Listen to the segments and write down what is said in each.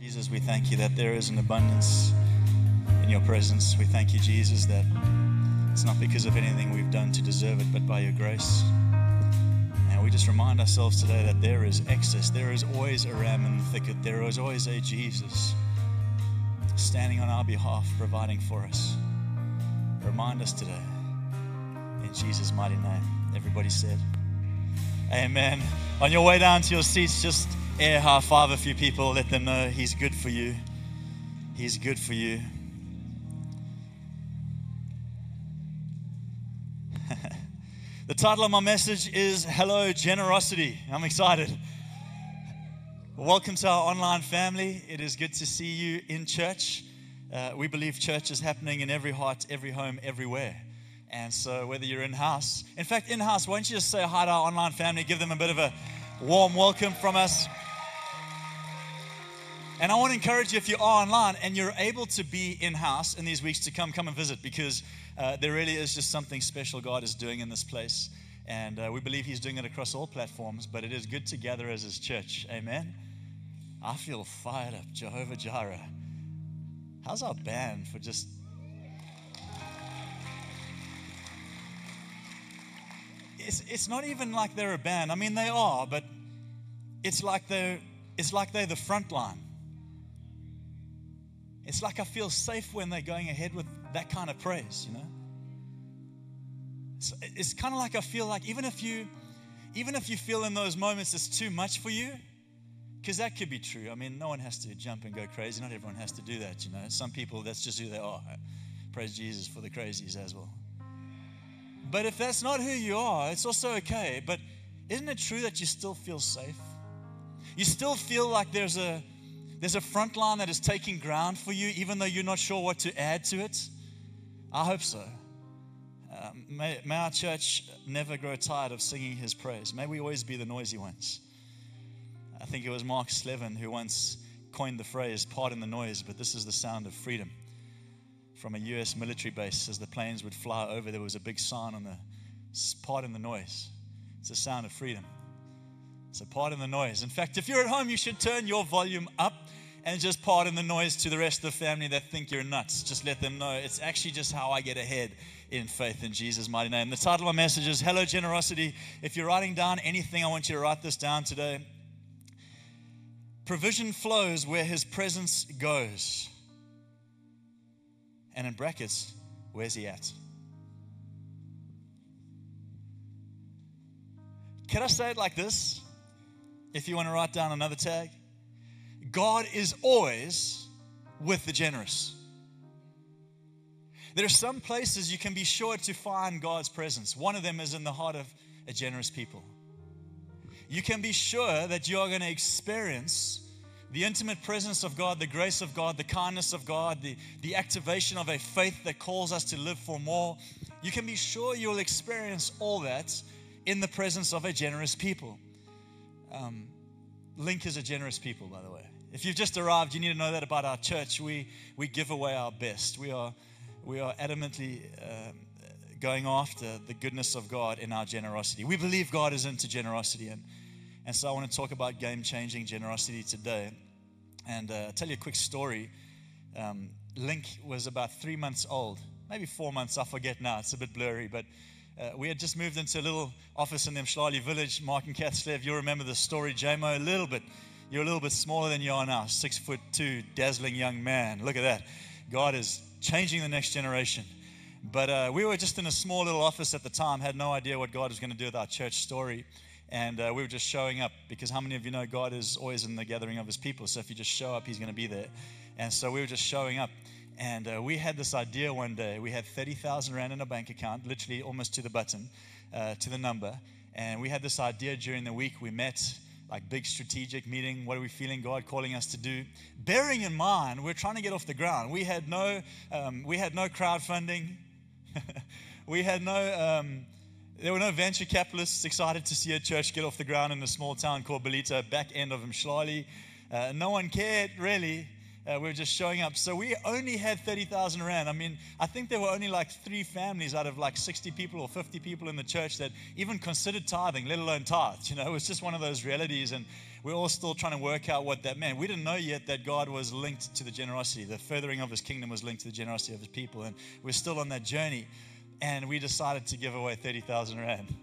Jesus, we thank you that there is an abundance in your presence. We thank you, Jesus, that it's not because of anything we've done to deserve it, but by your grace. And we just remind ourselves today that there is excess. There is always a ram in the thicket. There is always a Jesus standing on our behalf, providing for us. Remind us today. In Jesus' mighty name. Everybody said, Amen. On your way down to your seats, just air high five a few people. Let them know He's good for you. He's good for you. the title of my message is Hello Generosity. I'm excited. Welcome to our online family. It is good to see you in church. Uh, we believe church is happening in every heart, every home, everywhere. And so, whether you're in house, in fact, in house, why don't you just say hi to our online family, give them a bit of a warm welcome from us. And I want to encourage you if you are online and you're able to be in house in these weeks to come, come and visit because uh, there really is just something special God is doing in this place. And uh, we believe He's doing it across all platforms, but it is good to gather as His church. Amen. I feel fired up. Jehovah Jireh. How's our band for just. It's, it's not even like they're a band. I mean, they are, but it's like they're, it's like they're the front line. It's like I feel safe when they're going ahead with that kind of praise, you know? It's, it's kind of like I feel like even if you even if you feel in those moments it's too much for you, because that could be true. I mean, no one has to jump and go crazy. Not everyone has to do that, you know. Some people, that's just who they are. Praise Jesus for the crazies as well. But if that's not who you are, it's also okay. But isn't it true that you still feel safe? You still feel like there's a there's a front line that is taking ground for you, even though you're not sure what to add to it? I hope so. Um, may, may our church never grow tired of singing his praise. May we always be the noisy ones. I think it was Mark Slevin who once coined the phrase, pardon the noise, but this is the sound of freedom. From a US military base, as the planes would fly over, there was a big sign on the pardon the noise. It's the sound of freedom. So, pardon the noise. In fact, if you're at home, you should turn your volume up and just pardon the noise to the rest of the family that think you're nuts. Just let them know it's actually just how I get ahead in faith in Jesus' mighty name. The title of my message is Hello Generosity. If you're writing down anything, I want you to write this down today. Provision flows where his presence goes. And in brackets, where's he at? Can I say it like this? If you want to write down another tag, God is always with the generous. There are some places you can be sure to find God's presence. One of them is in the heart of a generous people. You can be sure that you are going to experience the intimate presence of God, the grace of God, the kindness of God, the, the activation of a faith that calls us to live for more. You can be sure you'll experience all that in the presence of a generous people. Um, Link is a generous people, by the way. If you've just arrived, you need to know that about our church. We, we give away our best. We are, we are adamantly um, going after the goodness of God in our generosity. We believe God is into generosity. And, and so I want to talk about game changing generosity today. And uh, tell you a quick story. Um, Link was about three months old, maybe four months, I forget now. It's a bit blurry, but uh, we had just moved into a little office in the Umhlali village. Mark and Kath Slev, you remember the story, JMO, a little bit. You're a little bit smaller than you are now, six foot two, dazzling young man. Look at that. God is changing the next generation. But uh, we were just in a small little office at the time, had no idea what God was going to do with our church story. And uh, we were just showing up because how many of you know God is always in the gathering of his people? So if you just show up, he's going to be there. And so we were just showing up. And uh, we had this idea one day. We had 30,000 Rand in a bank account, literally almost to the button, uh, to the number. And we had this idea during the week. We met, like big strategic meeting. What are we feeling God calling us to do? Bearing in mind, we're trying to get off the ground. We had no, um, we had no crowdfunding. we had no, um, there were no venture capitalists excited to see a church get off the ground in a small town called Ballito, back end of Umhlali. Uh, no one cared really. Uh, we were just showing up. So we only had 30,000 Rand. I mean, I think there were only like three families out of like 60 people or 50 people in the church that even considered tithing, let alone tithe. You know, it was just one of those realities. And we're all still trying to work out what that meant. We didn't know yet that God was linked to the generosity. The furthering of his kingdom was linked to the generosity of his people. And we're still on that journey. And we decided to give away 30,000 Rand.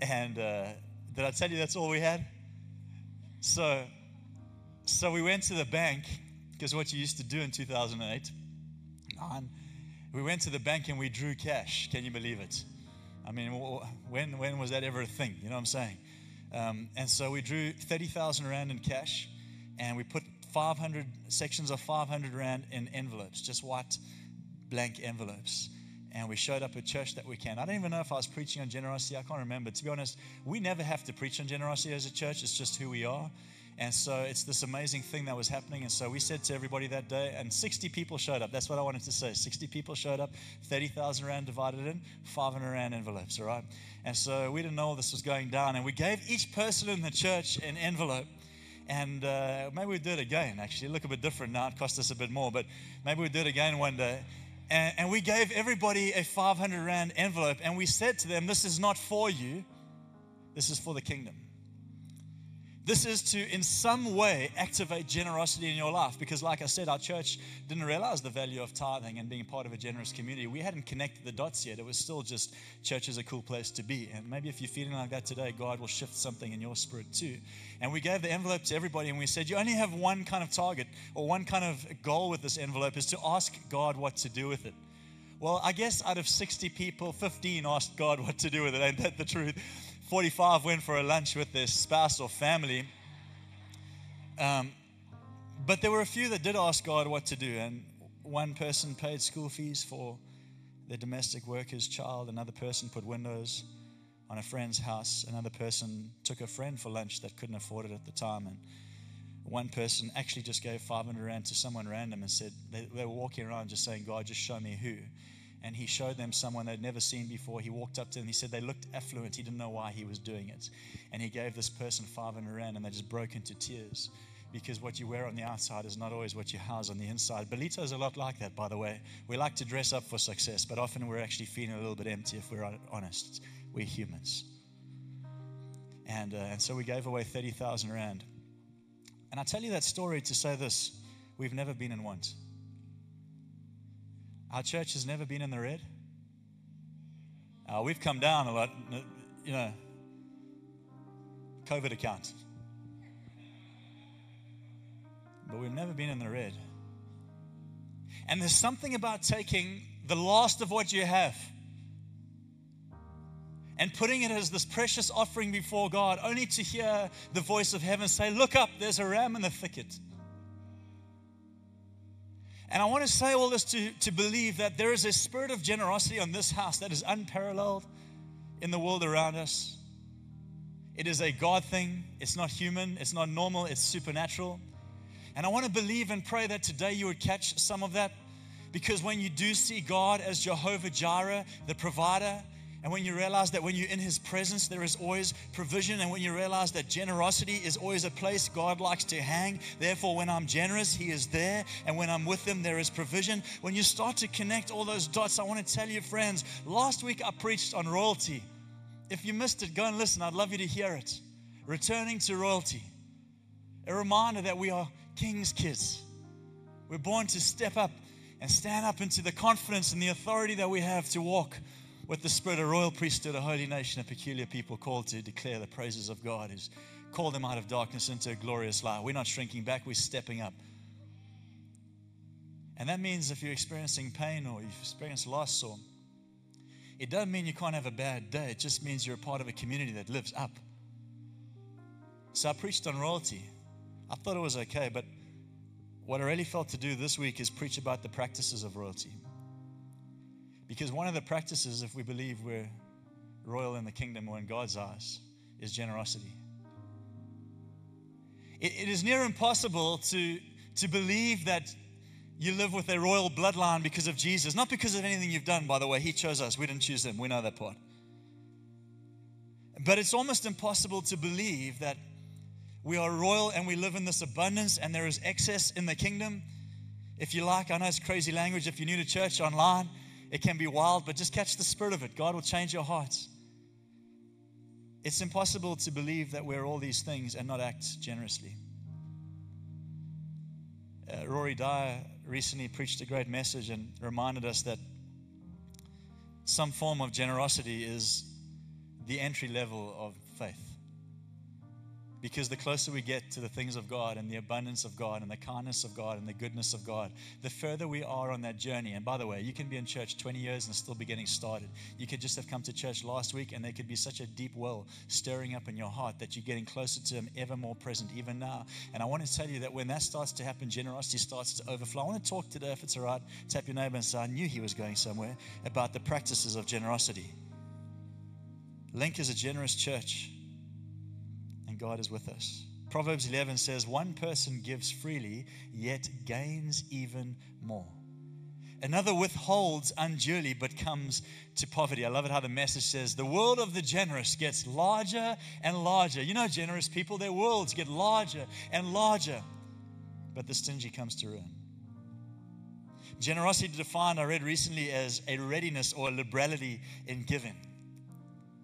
And uh, did I tell you that's all we had? So, so we went to the bank, because what you used to do in 2008, nine, we went to the bank and we drew cash. Can you believe it? I mean, when, when was that ever a thing? You know what I'm saying? Um, and so we drew 30,000 Rand in cash and we put 500 sections of 500 Rand in envelopes, just white blank envelopes. And we showed up at church that weekend. I don't even know if I was preaching on generosity. I can't remember. To be honest, we never have to preach on generosity as a church. It's just who we are. And so it's this amazing thing that was happening. And so we said to everybody that day, and 60 people showed up. That's what I wanted to say. 60 people showed up, 30,000 Rand divided in, 500 Rand envelopes, all right? And so we didn't know this was going down. And we gave each person in the church an envelope. And uh, maybe we'd do it again, actually. Look a bit different now. It cost us a bit more, but maybe we'd do it again one day. And, and we gave everybody a 500 Rand envelope. And we said to them, This is not for you, this is for the kingdom. This is to, in some way, activate generosity in your life. Because, like I said, our church didn't realize the value of tithing and being part of a generous community. We hadn't connected the dots yet. It was still just church is a cool place to be. And maybe if you're feeling like that today, God will shift something in your spirit too. And we gave the envelope to everybody and we said, You only have one kind of target or one kind of goal with this envelope is to ask God what to do with it. Well, I guess out of 60 people, 15 asked God what to do with it. Ain't that the truth? 45 went for a lunch with their spouse or family. Um, but there were a few that did ask God what to do. And one person paid school fees for their domestic worker's child. Another person put windows on a friend's house. Another person took a friend for lunch that couldn't afford it at the time. And one person actually just gave 500 Rand to someone random and said, they, they were walking around just saying, God, just show me who and he showed them someone they'd never seen before. He walked up to them. He said they looked affluent. He didn't know why he was doing it. And he gave this person 500 Rand and they just broke into tears because what you wear on the outside is not always what you house on the inside. Ballito is a lot like that, by the way. We like to dress up for success, but often we're actually feeling a little bit empty if we're honest. We're humans. And, uh, and so we gave away 30,000 Rand. And I tell you that story to say this we've never been in want. Our church has never been in the red. Uh, we've come down a lot, you know, COVID account. But we've never been in the red. And there's something about taking the last of what you have and putting it as this precious offering before God, only to hear the voice of heaven say, Look up, there's a ram in the thicket. And I want to say all this to, to believe that there is a spirit of generosity on this house that is unparalleled in the world around us. It is a God thing, it's not human, it's not normal, it's supernatural. And I want to believe and pray that today you would catch some of that because when you do see God as Jehovah Jireh, the provider, and when you realize that when you're in His presence, there is always provision, and when you realize that generosity is always a place God likes to hang, therefore, when I'm generous, He is there, and when I'm with Him, there is provision. When you start to connect all those dots, I want to tell you, friends, last week I preached on royalty. If you missed it, go and listen. I'd love you to hear it. Returning to royalty. A reminder that we are King's kids. We're born to step up and stand up into the confidence and the authority that we have to walk with the spirit, a royal priesthood, a holy nation, a peculiar people called to declare the praises of God, who's called them out of darkness into a glorious light. We're not shrinking back, we're stepping up. And that means if you're experiencing pain or you've experienced loss, or it doesn't mean you can't have a bad day, it just means you're a part of a community that lives up. So I preached on royalty. I thought it was okay, but what I really felt to do this week is preach about the practices of royalty. Because one of the practices, if we believe we're royal in the kingdom or in God's eyes, is generosity. it, it is near impossible to, to believe that you live with a royal bloodline because of Jesus, not because of anything you've done, by the way. He chose us, we didn't choose him. We know that part. But it's almost impossible to believe that we are royal and we live in this abundance and there is excess in the kingdom. If you like, I know it's crazy language. If you're new to church online, it can be wild, but just catch the spirit of it. God will change your hearts. It's impossible to believe that we're all these things and not act generously. Uh, Rory Dyer recently preached a great message and reminded us that some form of generosity is the entry level of faith. Because the closer we get to the things of God and the abundance of God and the kindness of God and the goodness of God, the further we are on that journey. And by the way, you can be in church 20 years and still be getting started. You could just have come to church last week and there could be such a deep well stirring up in your heart that you're getting closer to Him, ever more present, even now. And I want to tell you that when that starts to happen, generosity starts to overflow. I want to talk today, if it's all right, tap your neighbor and say, I knew he was going somewhere, about the practices of generosity. Link is a generous church and God is with us. Proverbs 11 says, One person gives freely, yet gains even more. Another withholds unduly, but comes to poverty. I love it how the message says, The world of the generous gets larger and larger. You know, generous people, their worlds get larger and larger, but the stingy comes to ruin. Generosity defined, I read recently, as a readiness or a liberality in giving.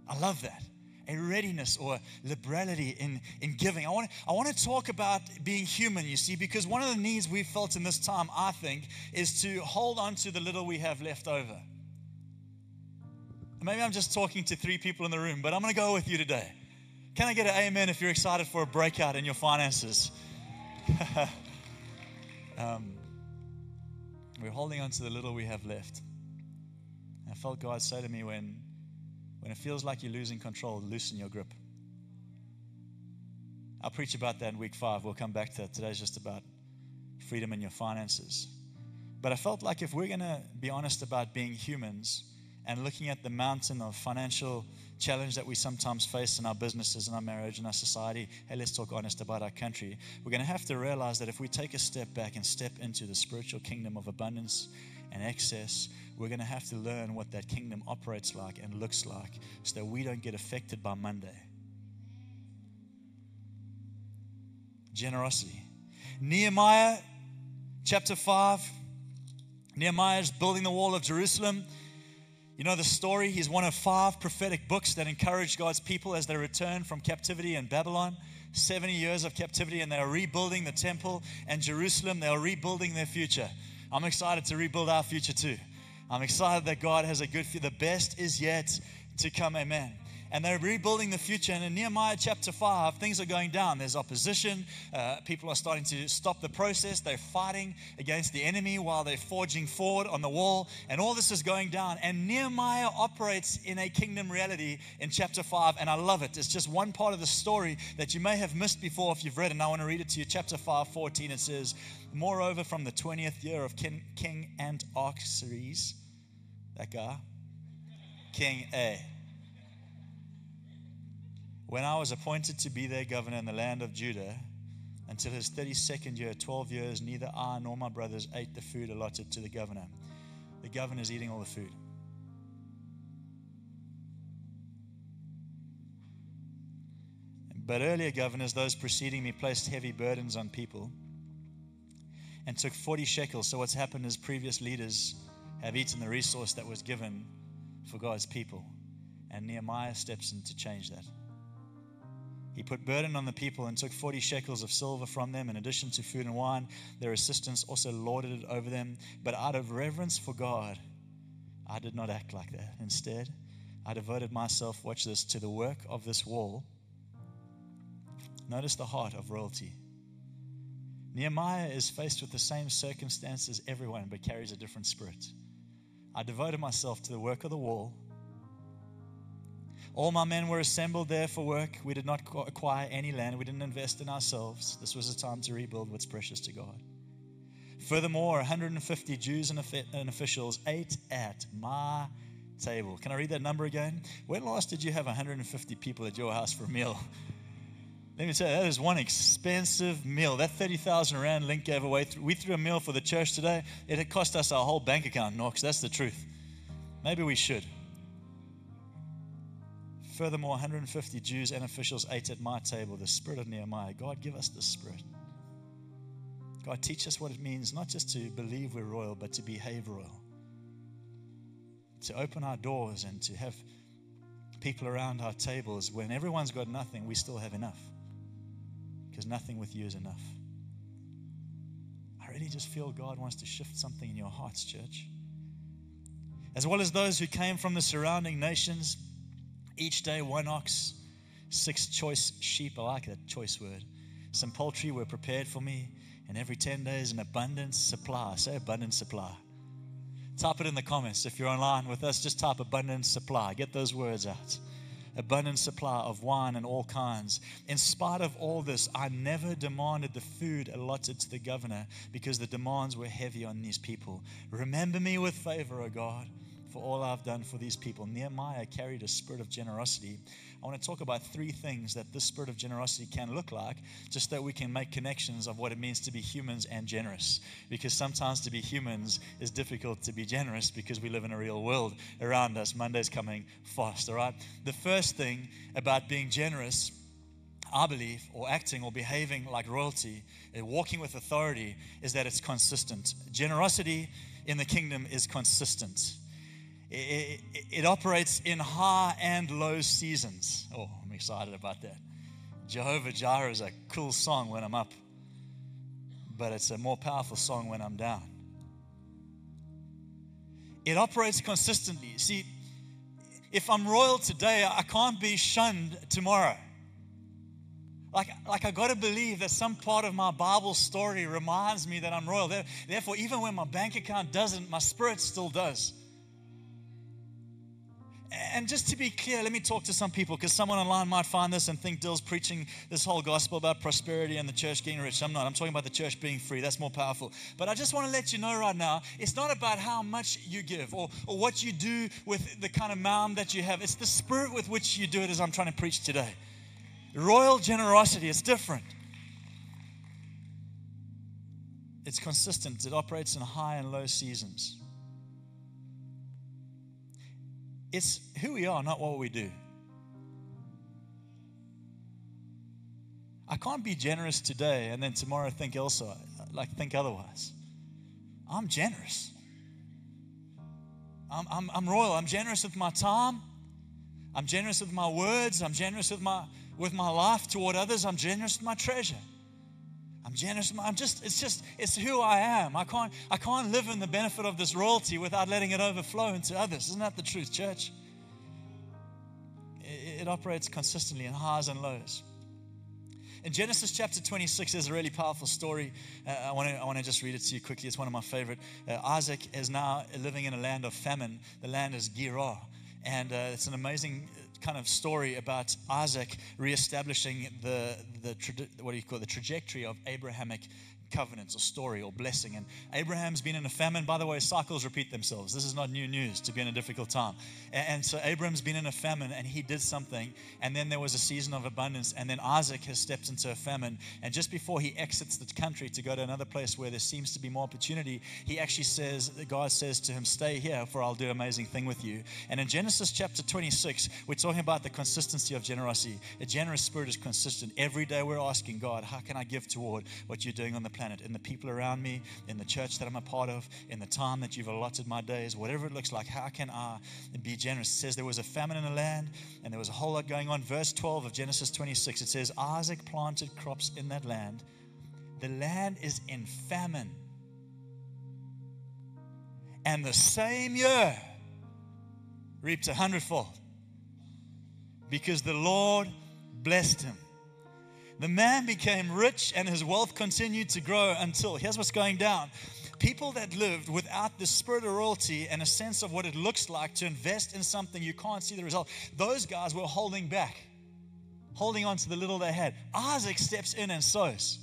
I love that a readiness or liberality in, in giving. I want, to, I want to talk about being human, you see, because one of the needs we've felt in this time, I think, is to hold on to the little we have left over. Maybe I'm just talking to three people in the room, but I'm going to go with you today. Can I get an amen if you're excited for a breakout in your finances? um, we're holding on to the little we have left. I felt God say to me when when it feels like you're losing control, loosen your grip. I'll preach about that in week five. We'll come back to that. Today's just about freedom in your finances. But I felt like if we're going to be honest about being humans and looking at the mountain of financial challenge that we sometimes face in our businesses, in our marriage, in our society, hey, let's talk honest about our country. We're going to have to realize that if we take a step back and step into the spiritual kingdom of abundance and excess, we're going to have to learn what that kingdom operates like and looks like so that we don't get affected by Monday. Generosity. Nehemiah chapter 5. Nehemiah is building the wall of Jerusalem. You know the story? He's one of five prophetic books that encouraged God's people as they return from captivity in Babylon. 70 years of captivity, and they are rebuilding the temple and Jerusalem. They are rebuilding their future. I'm excited to rebuild our future too. I'm excited that God has a good future. The best is yet to come. Amen and they're rebuilding the future. And in Nehemiah chapter 5, things are going down. There's opposition. Uh, people are starting to stop the process. They're fighting against the enemy while they're forging forward on the wall. And all this is going down. And Nehemiah operates in a kingdom reality in chapter 5. And I love it. It's just one part of the story that you may have missed before if you've read. And I want to read it to you. Chapter 5, 14, it says, Moreover, from the 20th year of King, King Artaxerxes, that guy, King A. When I was appointed to be their governor in the land of Judah, until his 32nd year, 12 years, neither I nor my brothers ate the food allotted to the governor. The governor is eating all the food. But earlier governors, those preceding me, placed heavy burdens on people and took 40 shekels. So, what's happened is previous leaders have eaten the resource that was given for God's people. And Nehemiah steps in to change that. He put burden on the people and took 40 shekels of silver from them. In addition to food and wine, their assistants also lorded it over them. But out of reverence for God, I did not act like that. Instead, I devoted myself, watch this, to the work of this wall. Notice the heart of royalty. Nehemiah is faced with the same circumstances as everyone, but carries a different spirit. I devoted myself to the work of the wall. All my men were assembled there for work. We did not acquire any land. We didn't invest in ourselves. This was a time to rebuild what's precious to God. Furthermore, 150 Jews and officials ate at my table. Can I read that number again? When last did you have 150 people at your house for a meal? Let me tell you, that is one expensive meal. That 30,000 Rand Link gave away. We threw a meal for the church today. It had cost us our whole bank account, Knox. That's the truth. Maybe we should. Furthermore, 150 Jews and officials ate at my table, the spirit of Nehemiah. God, give us the spirit. God, teach us what it means not just to believe we're royal, but to behave royal. To open our doors and to have people around our tables, when everyone's got nothing, we still have enough. Because nothing with you is enough. I really just feel God wants to shift something in your hearts, church. As well as those who came from the surrounding nations, each day one ox, six choice sheep. I like that choice word. Some poultry were prepared for me, and every 10 days an abundant supply. Say abundant supply. Type it in the comments. If you're online with us, just type abundant supply. Get those words out. Abundant supply of wine and all kinds. In spite of all this, I never demanded the food allotted to the governor because the demands were heavy on these people. Remember me with favor, O God for all I've done for these people. Nehemiah carried a spirit of generosity. I want to talk about three things that this spirit of generosity can look like, just that we can make connections of what it means to be humans and generous. Because sometimes to be humans is difficult to be generous because we live in a real world around us. Monday's coming fast, all right? The first thing about being generous I believe, or acting or behaving like royalty, uh, walking with authority, is that it's consistent. Generosity in the kingdom is consistent. It, it, operates in high and low seasons. Oh, I'm excited about that. Jehovah Jireh is a cool song when I'm up, but it's a more powerful song when I'm down. It operates consistently. See, if I'm royal today, I can't be shunned tomorrow. Like, like I got to believe that some part of my Bible story reminds me that I'm royal. Therefore, even when my bank account doesn't, my spirit still does. And just to be clear, let me talk to some people because someone online might find this and think Dill's preaching this whole gospel about prosperity and the church getting rich. I'm not. I'm talking about the church being free. That's more powerful. But I just want to let you know right now it's not about how much you give or, or what you do with the kind of mound that you have. It's the spirit with which you do it, as I'm trying to preach today. Royal generosity, is different. It's consistent, it operates in high and low seasons. It's who we are, not what we do. I can't be generous today and then tomorrow think else, like think otherwise. I'm generous. I'm, I'm, I'm royal. I'm generous with my time. I'm generous with my words. I'm generous with my with my life toward others. I'm generous with my treasure. I'm generous. I'm just, it's just, it's who I am. I can't, I can't live in the benefit of this royalty without letting it overflow into others. Isn't that the truth, church? It, it operates consistently in highs and lows. In Genesis chapter 26, there's a really powerful story. Uh, I want to I wanna just read it to you quickly. It's one of my favorite. Uh, Isaac is now living in a land of famine. The land is Gerar. And uh, it's an amazing kind of story about Isaac reestablishing the, the what do you call it, the trajectory of Abrahamic covenants or story or blessing. And Abraham's been in a famine. By the way, cycles repeat themselves. This is not new news to be in a difficult time. And, so Abraham's been in a famine and he did something. And then there was a season of abundance. And then Isaac has stepped into a famine. And just before he exits the country to go to another place where there seems to be more opportunity, he actually says, God says to him, Stay here, for I'll do an amazing thing with you. And in Genesis chapter 26, we're talking about the consistency of generosity. A generous spirit is consistent. Every day we're asking God, How can I give toward what you're doing on the planet? Planet, in the people around me, in the church that I'm a part of, in the time that you've allotted my days, whatever it looks like, how can I be generous? It says there was a famine in the land and there was a whole lot going on. Verse 12 of Genesis 26, it says, Isaac planted crops in that land. The land is in famine. And the same year reaped a hundredfold because the Lord blessed him. The man became rich and his wealth continued to grow until, here's what's going down. People that lived without the spirit of royalty and a sense of what it looks like to invest in something you can't see the result, those guys were holding back, holding on to the little they had. Isaac steps in and sows.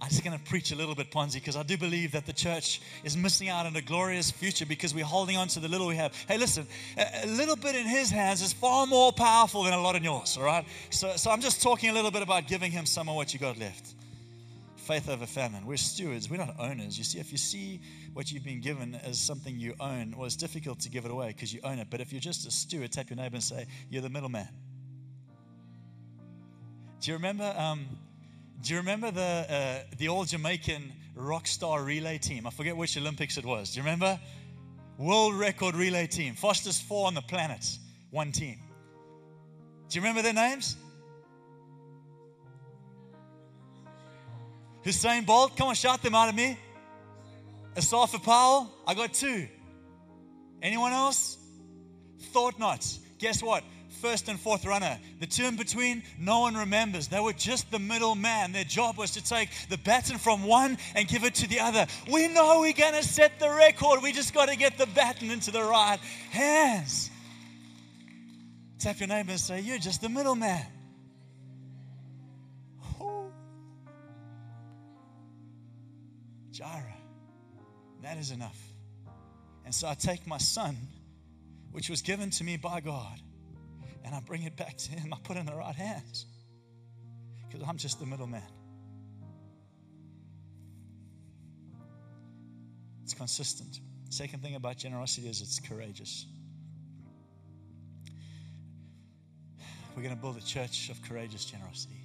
I'm just going to preach a little bit, Ponzi, because I do believe that the church is missing out on a glorious future because we're holding on to the little we have. Hey, listen, a little bit in his hands is far more powerful than a lot in yours, all right? So, so I'm just talking a little bit about giving him some of what you got left. Faith over famine. We're stewards, we're not owners. You see, if you see what you've been given as something you own, well, it's difficult to give it away because you own it. But if you're just a steward, tap your neighbor and say, You're the middleman. Do you remember? Um, do you remember the, uh, the all Jamaican rock star relay team? I forget which Olympics it was. Do you remember? world record relay team, fastest four on the planet, one team. Do you remember their names? Usain Bolt, come on, shout them out at me. Asafa Powell, I got two. Anyone else? Thought not. Guess what? First and fourth runner. The two in between, no one remembers. They were just the middle man. Their job was to take the baton from one and give it to the other. We know we're going to set the record. We just got to get the baton into the right hands. Tap your neighbor and say, You're just the middleman. Oh. Jireh, that is enough. And so I take my son, which was given to me by God, and I bring it back to him. I put it in the right hands because I'm just the middleman. It's consistent. Second thing about generosity is it's courageous. We're going to build a church of courageous generosity.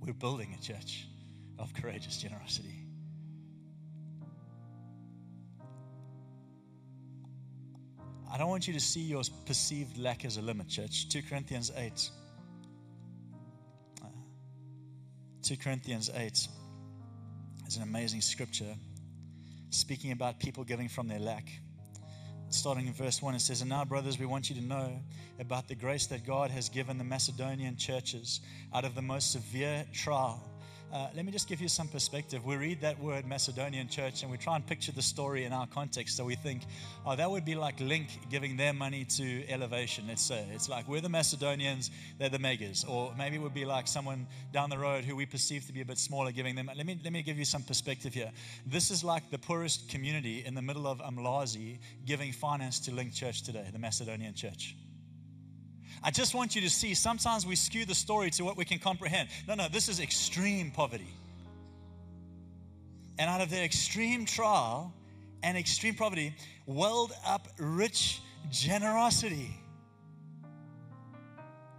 We're building a church of courageous generosity. I don't want you to see your perceived lack as a limit, church. 2 Corinthians 8. Uh, 2 Corinthians 8 is an amazing scripture speaking about people giving from their lack starting in verse 1, it says, And now, brothers, we want you to know about the grace that God has given the Macedonian churches out of the most severe trial uh, let me just give you some perspective. We read that word Macedonian church and we try and picture the story in our context. So we think, oh, that would be like Link giving their money to Elevation, let's say. It's like we're the Macedonians, they're the megas. Or maybe it would be like someone down the road who we perceive to be a bit smaller giving them. Let me, let me give you some perspective here. This is like the poorest community in the middle of Umlazi giving finance to Link Church today, the Macedonian church. I just want you to see sometimes we skew the story to what we can comprehend. No, no, this is extreme poverty. And out of their extreme trial and extreme poverty, welled up rich generosity.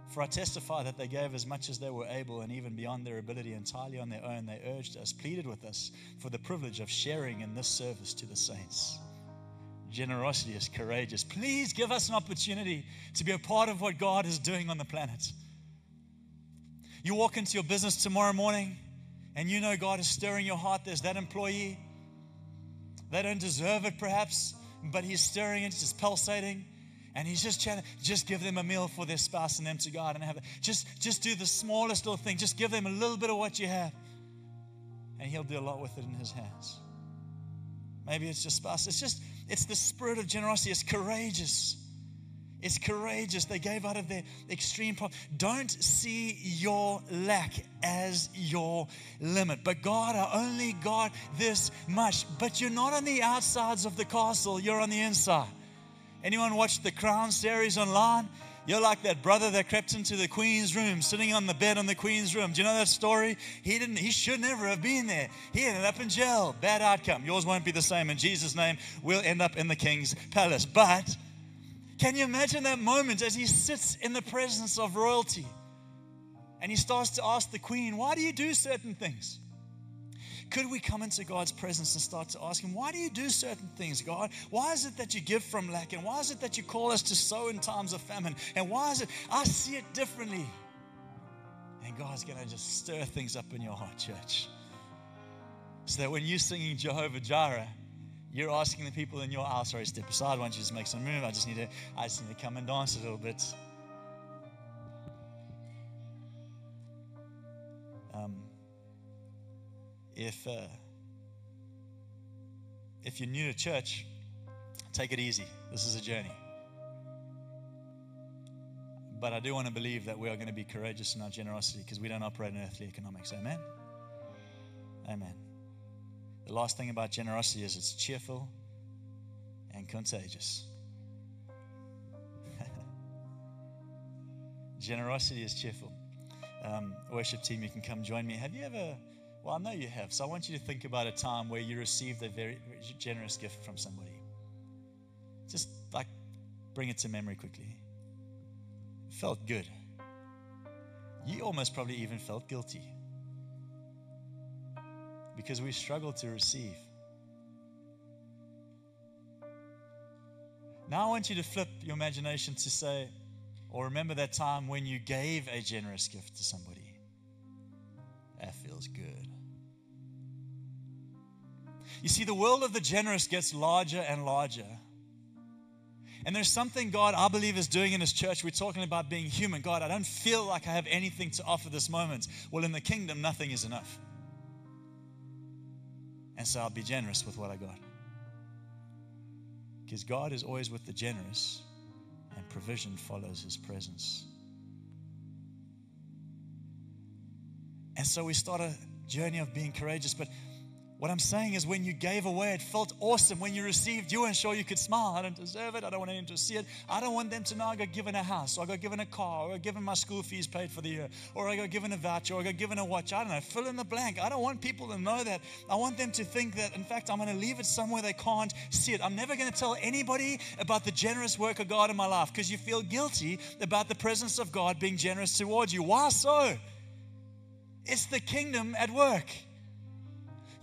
For I testify that they gave as much as they were able and even beyond their ability, entirely on their own. They urged us, pleaded with us for the privilege of sharing in this service to the saints. Generosity is courageous. Please give us an opportunity to be a part of what God is doing on the planet. You walk into your business tomorrow morning and you know God is stirring your heart. There's that employee. They don't deserve it, perhaps, but He's stirring it, just pulsating. And he's just trying to just give them a meal for their spouse and them to God and have it. Just, just do the smallest little thing. Just give them a little bit of what you have. And he'll do a lot with it in his hands. Maybe it's just spouse. It's just it's the spirit of generosity. It's courageous. It's courageous. They gave out of their extreme problem. Don't see your lack as your limit. But God, I only got this much. But you're not on the outsides of the castle, you're on the inside. Anyone watch the Crown series online? You're like that brother that crept into the queen's room, sitting on the bed in the queen's room. Do you know that story? He didn't, he should never have been there. He ended up in jail. Bad outcome. Yours won't be the same. In Jesus' name, we'll end up in the king's palace. But can you imagine that moment as he sits in the presence of royalty and he starts to ask the queen, Why do you do certain things? Could we come into God's presence and start to ask Him, why do you do certain things, God? Why is it that you give from lack? And why is it that you call us to sow in times of famine? And why is it I see it differently? And God's going to just stir things up in your heart, church. So that when you're singing Jehovah Jireh, you're asking the people in your house, sorry, step aside, why don't you just make some room? I just need to, I just need to come and dance a little bit. If, uh, if you're new to church, take it easy. This is a journey. But I do want to believe that we are going to be courageous in our generosity because we don't operate in earthly economics. Amen? Amen. The last thing about generosity is it's cheerful and contagious. generosity is cheerful. Um, worship team, you can come join me. Have you ever well, I know you have. So I want you to think about a time where you received a very generous gift from somebody. Just like bring it to memory quickly. Felt good. You almost probably even felt guilty because we struggle to receive. Now I want you to flip your imagination to say, or remember that time when you gave a generous gift to somebody. Feels good. You see, the world of the generous gets larger and larger. And there's something God, I believe, is doing in His church. We're talking about being human. God, I don't feel like I have anything to offer this moment. Well, in the kingdom, nothing is enough. And so I'll be generous with what I got. Because God is always with the generous, and provision follows His presence. And so we start a journey of being courageous. But what I'm saying is, when you gave away, it felt awesome. When you received, you weren't sure you could smile. I don't deserve it. I don't want anyone to see it. I don't want them to know I got given a house, or I got given a car, or I got given my school fees paid for the year, or I got given a voucher, or I got given a watch. I don't know. Fill in the blank. I don't want people to know that. I want them to think that, in fact, I'm going to leave it somewhere they can't see it. I'm never going to tell anybody about the generous work of God in my life because you feel guilty about the presence of God being generous towards you. Why so? It's the kingdom at work.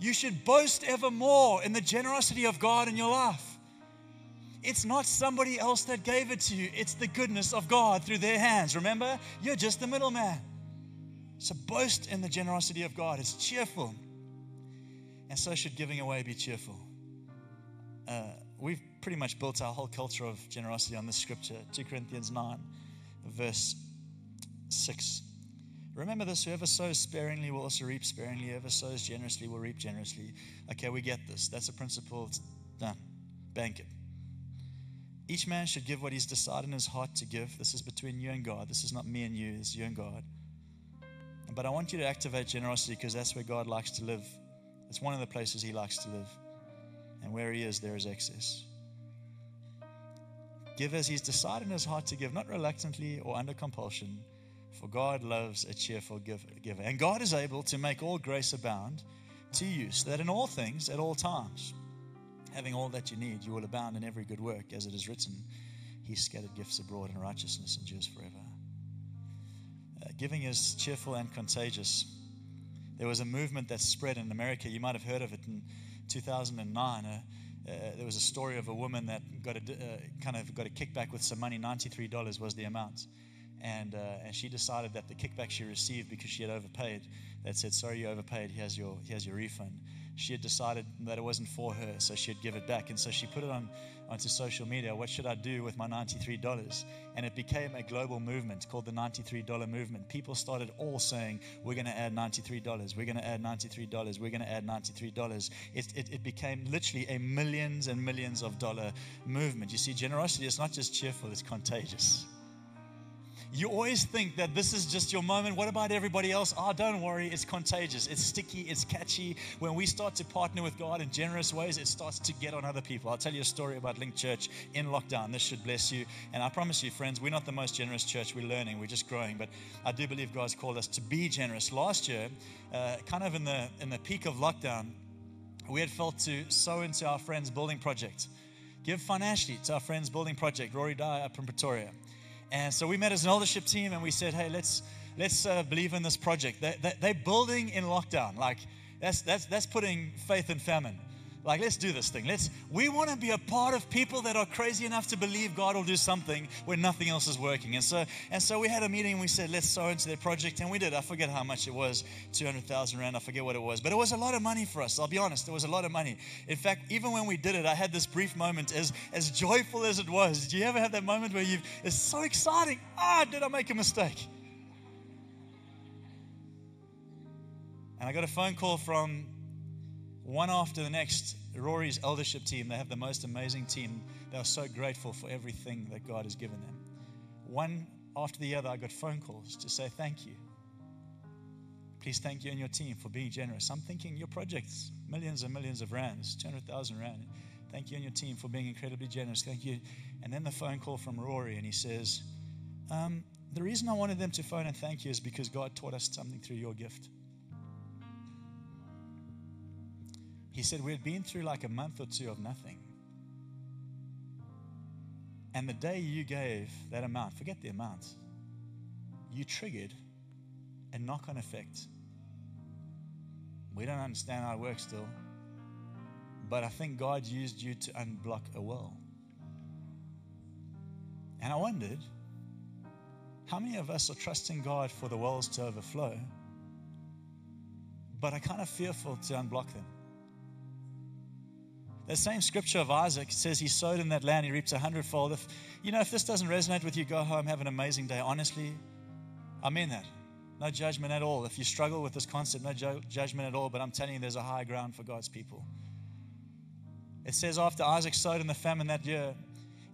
You should boast evermore in the generosity of God in your life. It's not somebody else that gave it to you, it's the goodness of God through their hands. Remember, you're just the middleman. So boast in the generosity of God. It's cheerful. And so should giving away be cheerful. Uh, we've pretty much built our whole culture of generosity on this scripture 2 Corinthians 9, verse 6. Remember this whoever sows sparingly will also reap sparingly. Whoever sows generously will reap generously. Okay, we get this. That's a principle. It's done. Bank it. Each man should give what he's decided in his heart to give. This is between you and God. This is not me and you, this is you and God. But I want you to activate generosity because that's where God likes to live. It's one of the places he likes to live. And where he is, there is excess. Give as he's decided in his heart to give, not reluctantly or under compulsion for God loves a cheerful giver. And God is able to make all grace abound to you, so that in all things, at all times, having all that you need, you will abound in every good work, as it is written, He scattered gifts abroad, and righteousness endures forever. Uh, giving is cheerful and contagious. There was a movement that spread in America. You might have heard of it in 2009. Uh, uh, there was a story of a woman that got a uh, kind of got a kickback with some money. $93 was the amount and, uh, and she decided that the kickback she received because she had overpaid, that said, sorry, you overpaid, here's your, here's your refund. She had decided that it wasn't for her, so she'd give it back. And so she put it on onto social media. What should I do with my $93? And it became a global movement called the $93 movement. People started all saying, We're going to add $93. We're going to add $93. We're going to add $93. It, it, it became literally a millions and millions of dollar movement. You see, generosity is not just cheerful, it's contagious. You always think that this is just your moment. What about everybody else? Oh, don't worry. It's contagious. It's sticky. It's catchy. When we start to partner with God in generous ways, it starts to get on other people. I'll tell you a story about Link Church in lockdown. This should bless you. And I promise you, friends, we're not the most generous church. We're learning. We're just growing. But I do believe God's called us to be generous. Last year, uh, kind of in the in the peak of lockdown, we had felt to sow into our friends' building project give financially to our friends' building project, Rory Dyer up in Pretoria. And so we met as an eldership team and we said, hey, let's, let's uh, believe in this project. They, they, they're building in lockdown. Like, that's, that's, that's putting faith in famine. Like, let's do this thing. Let's, we want to be a part of people that are crazy enough to believe God will do something when nothing else is working. And so, and so we had a meeting and we said, let's sow into their project. And we did. I forget how much it was 200,000 Rand. I forget what it was. But it was a lot of money for us. I'll be honest. It was a lot of money. In fact, even when we did it, I had this brief moment as, as joyful as it was. Do you ever have that moment where you it's so exciting? Ah, did I make a mistake? And I got a phone call from one after the next, Rory's eldership team, they have the most amazing team. They are so grateful for everything that God has given them. One after the other, I got phone calls to say thank you. Please thank you and your team for being generous. I'm thinking your project's millions and millions of rands, 200,000 rand. Thank you and your team for being incredibly generous. Thank you. And then the phone call from Rory, and he says, um, The reason I wanted them to phone and thank you is because God taught us something through your gift. He said, We had been through like a month or two of nothing. And the day you gave that amount, forget the amount, you triggered a knock on effect. We don't understand how it works still. But I think God used you to unblock a well. And I wondered, how many of us are trusting God for the wells to overflow, but are kind of fearful to unblock them? The same scripture of Isaac says he sowed in that land, he reaps a hundredfold. If you know, if this doesn't resonate with you, go home, have an amazing day. Honestly, I mean that. No judgment at all. If you struggle with this concept, no ju- judgment at all. But I'm telling you, there's a high ground for God's people. It says after Isaac sowed in the famine that year,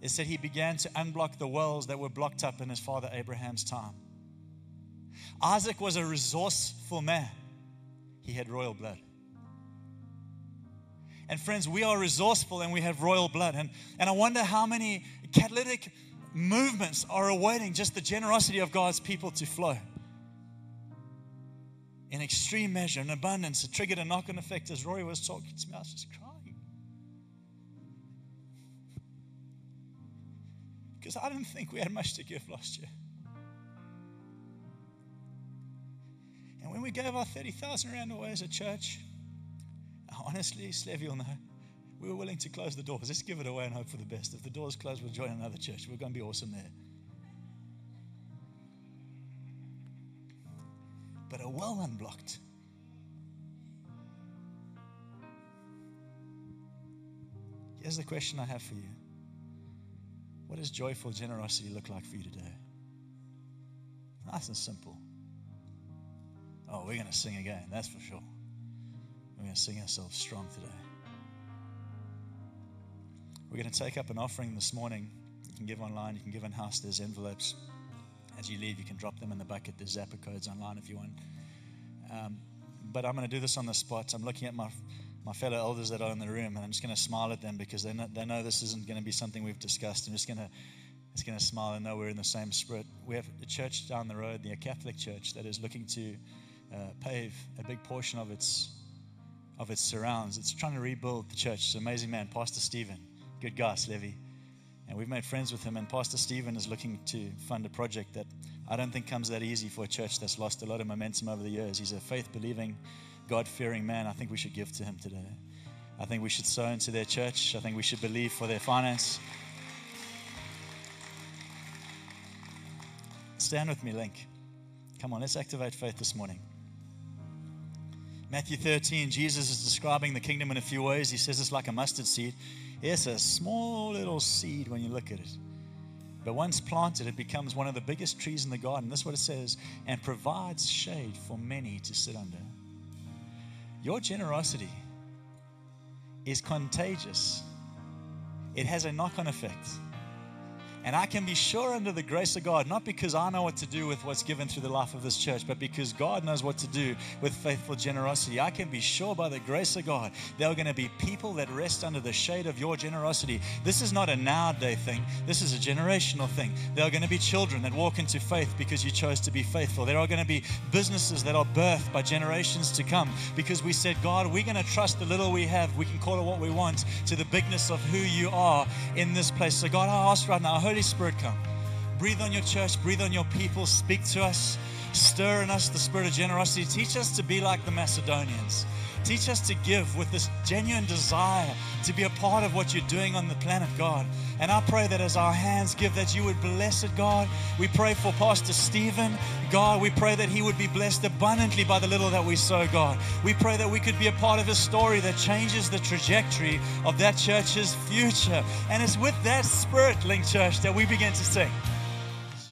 it said he began to unblock the wells that were blocked up in his father Abraham's time. Isaac was a resourceful man, he had royal blood. And friends, we are resourceful and we have royal blood. And, and I wonder how many catalytic movements are awaiting just the generosity of God's people to flow. In extreme measure, in abundance, it triggered a knock on effect as Rory was talking to me. I was just crying. Because I didn't think we had much to give last year. And when we gave our 30,000 rand away as a church, honestly, Slevy will know, we were willing to close the doors. Let's give it away and hope for the best. If the doors close, we'll join another church. We're going to be awesome there. But a well unblocked. Here's the question I have for you What does joyful generosity look like for you today? Nice and simple. Oh, we're going to sing again, that's for sure. We're going to sing ourselves strong today. We're going to take up an offering this morning. You can give online, you can give in house. There's envelopes. As you leave, you can drop them in the bucket. There's Zapper codes online if you want. Um, but I'm going to do this on the spot. I'm looking at my, my fellow elders that are in the room, and I'm just going to smile at them because they know, they know this isn't going to be something we've discussed. I'm just going to just going to smile and know we're in the same spirit. We have a church down the road, the Catholic church, that is looking to uh, pave a big portion of its of its surrounds. It's trying to rebuild the church. It's an amazing man, Pastor Stephen. Good guy, Levy. And we've made friends with him. And Pastor Stephen is looking to fund a project that I don't think comes that easy for a church that's lost a lot of momentum over the years. He's a faith believing, God fearing man. I think we should give to him today. I think we should sow into their church. I think we should believe for their finance. Stand with me, Link. Come on, let's activate faith this morning. Matthew 13, Jesus is describing the kingdom in a few ways. He says it's like a mustard seed. It's a small little seed when you look at it. But once planted, it becomes one of the biggest trees in the garden. That's what it says, and provides shade for many to sit under. Your generosity is contagious, it has a knock on effect. And I can be sure under the grace of God, not because I know what to do with what's given through the life of this church, but because God knows what to do with faithful generosity. I can be sure by the grace of God, there are going to be people that rest under the shade of your generosity. This is not a nowadays thing, this is a generational thing. There are going to be children that walk into faith because you chose to be faithful. There are going to be businesses that are birthed by generations to come because we said, God, we're going to trust the little we have. We can call it what we want to the bigness of who you are in this place. So, God, I ask right now, Spirit, come. Breathe on your church, breathe on your people, speak to us, stir in us the spirit of generosity. Teach us to be like the Macedonians. Teach us to give with this genuine desire to be a part of what you're doing on the planet, God. And I pray that as our hands give, that you would bless it, God. We pray for Pastor Stephen, God. We pray that he would be blessed abundantly by the little that we sow, God. We pray that we could be a part of his story that changes the trajectory of that church's future. And it's with that spirit, Link Church, that we begin to sing.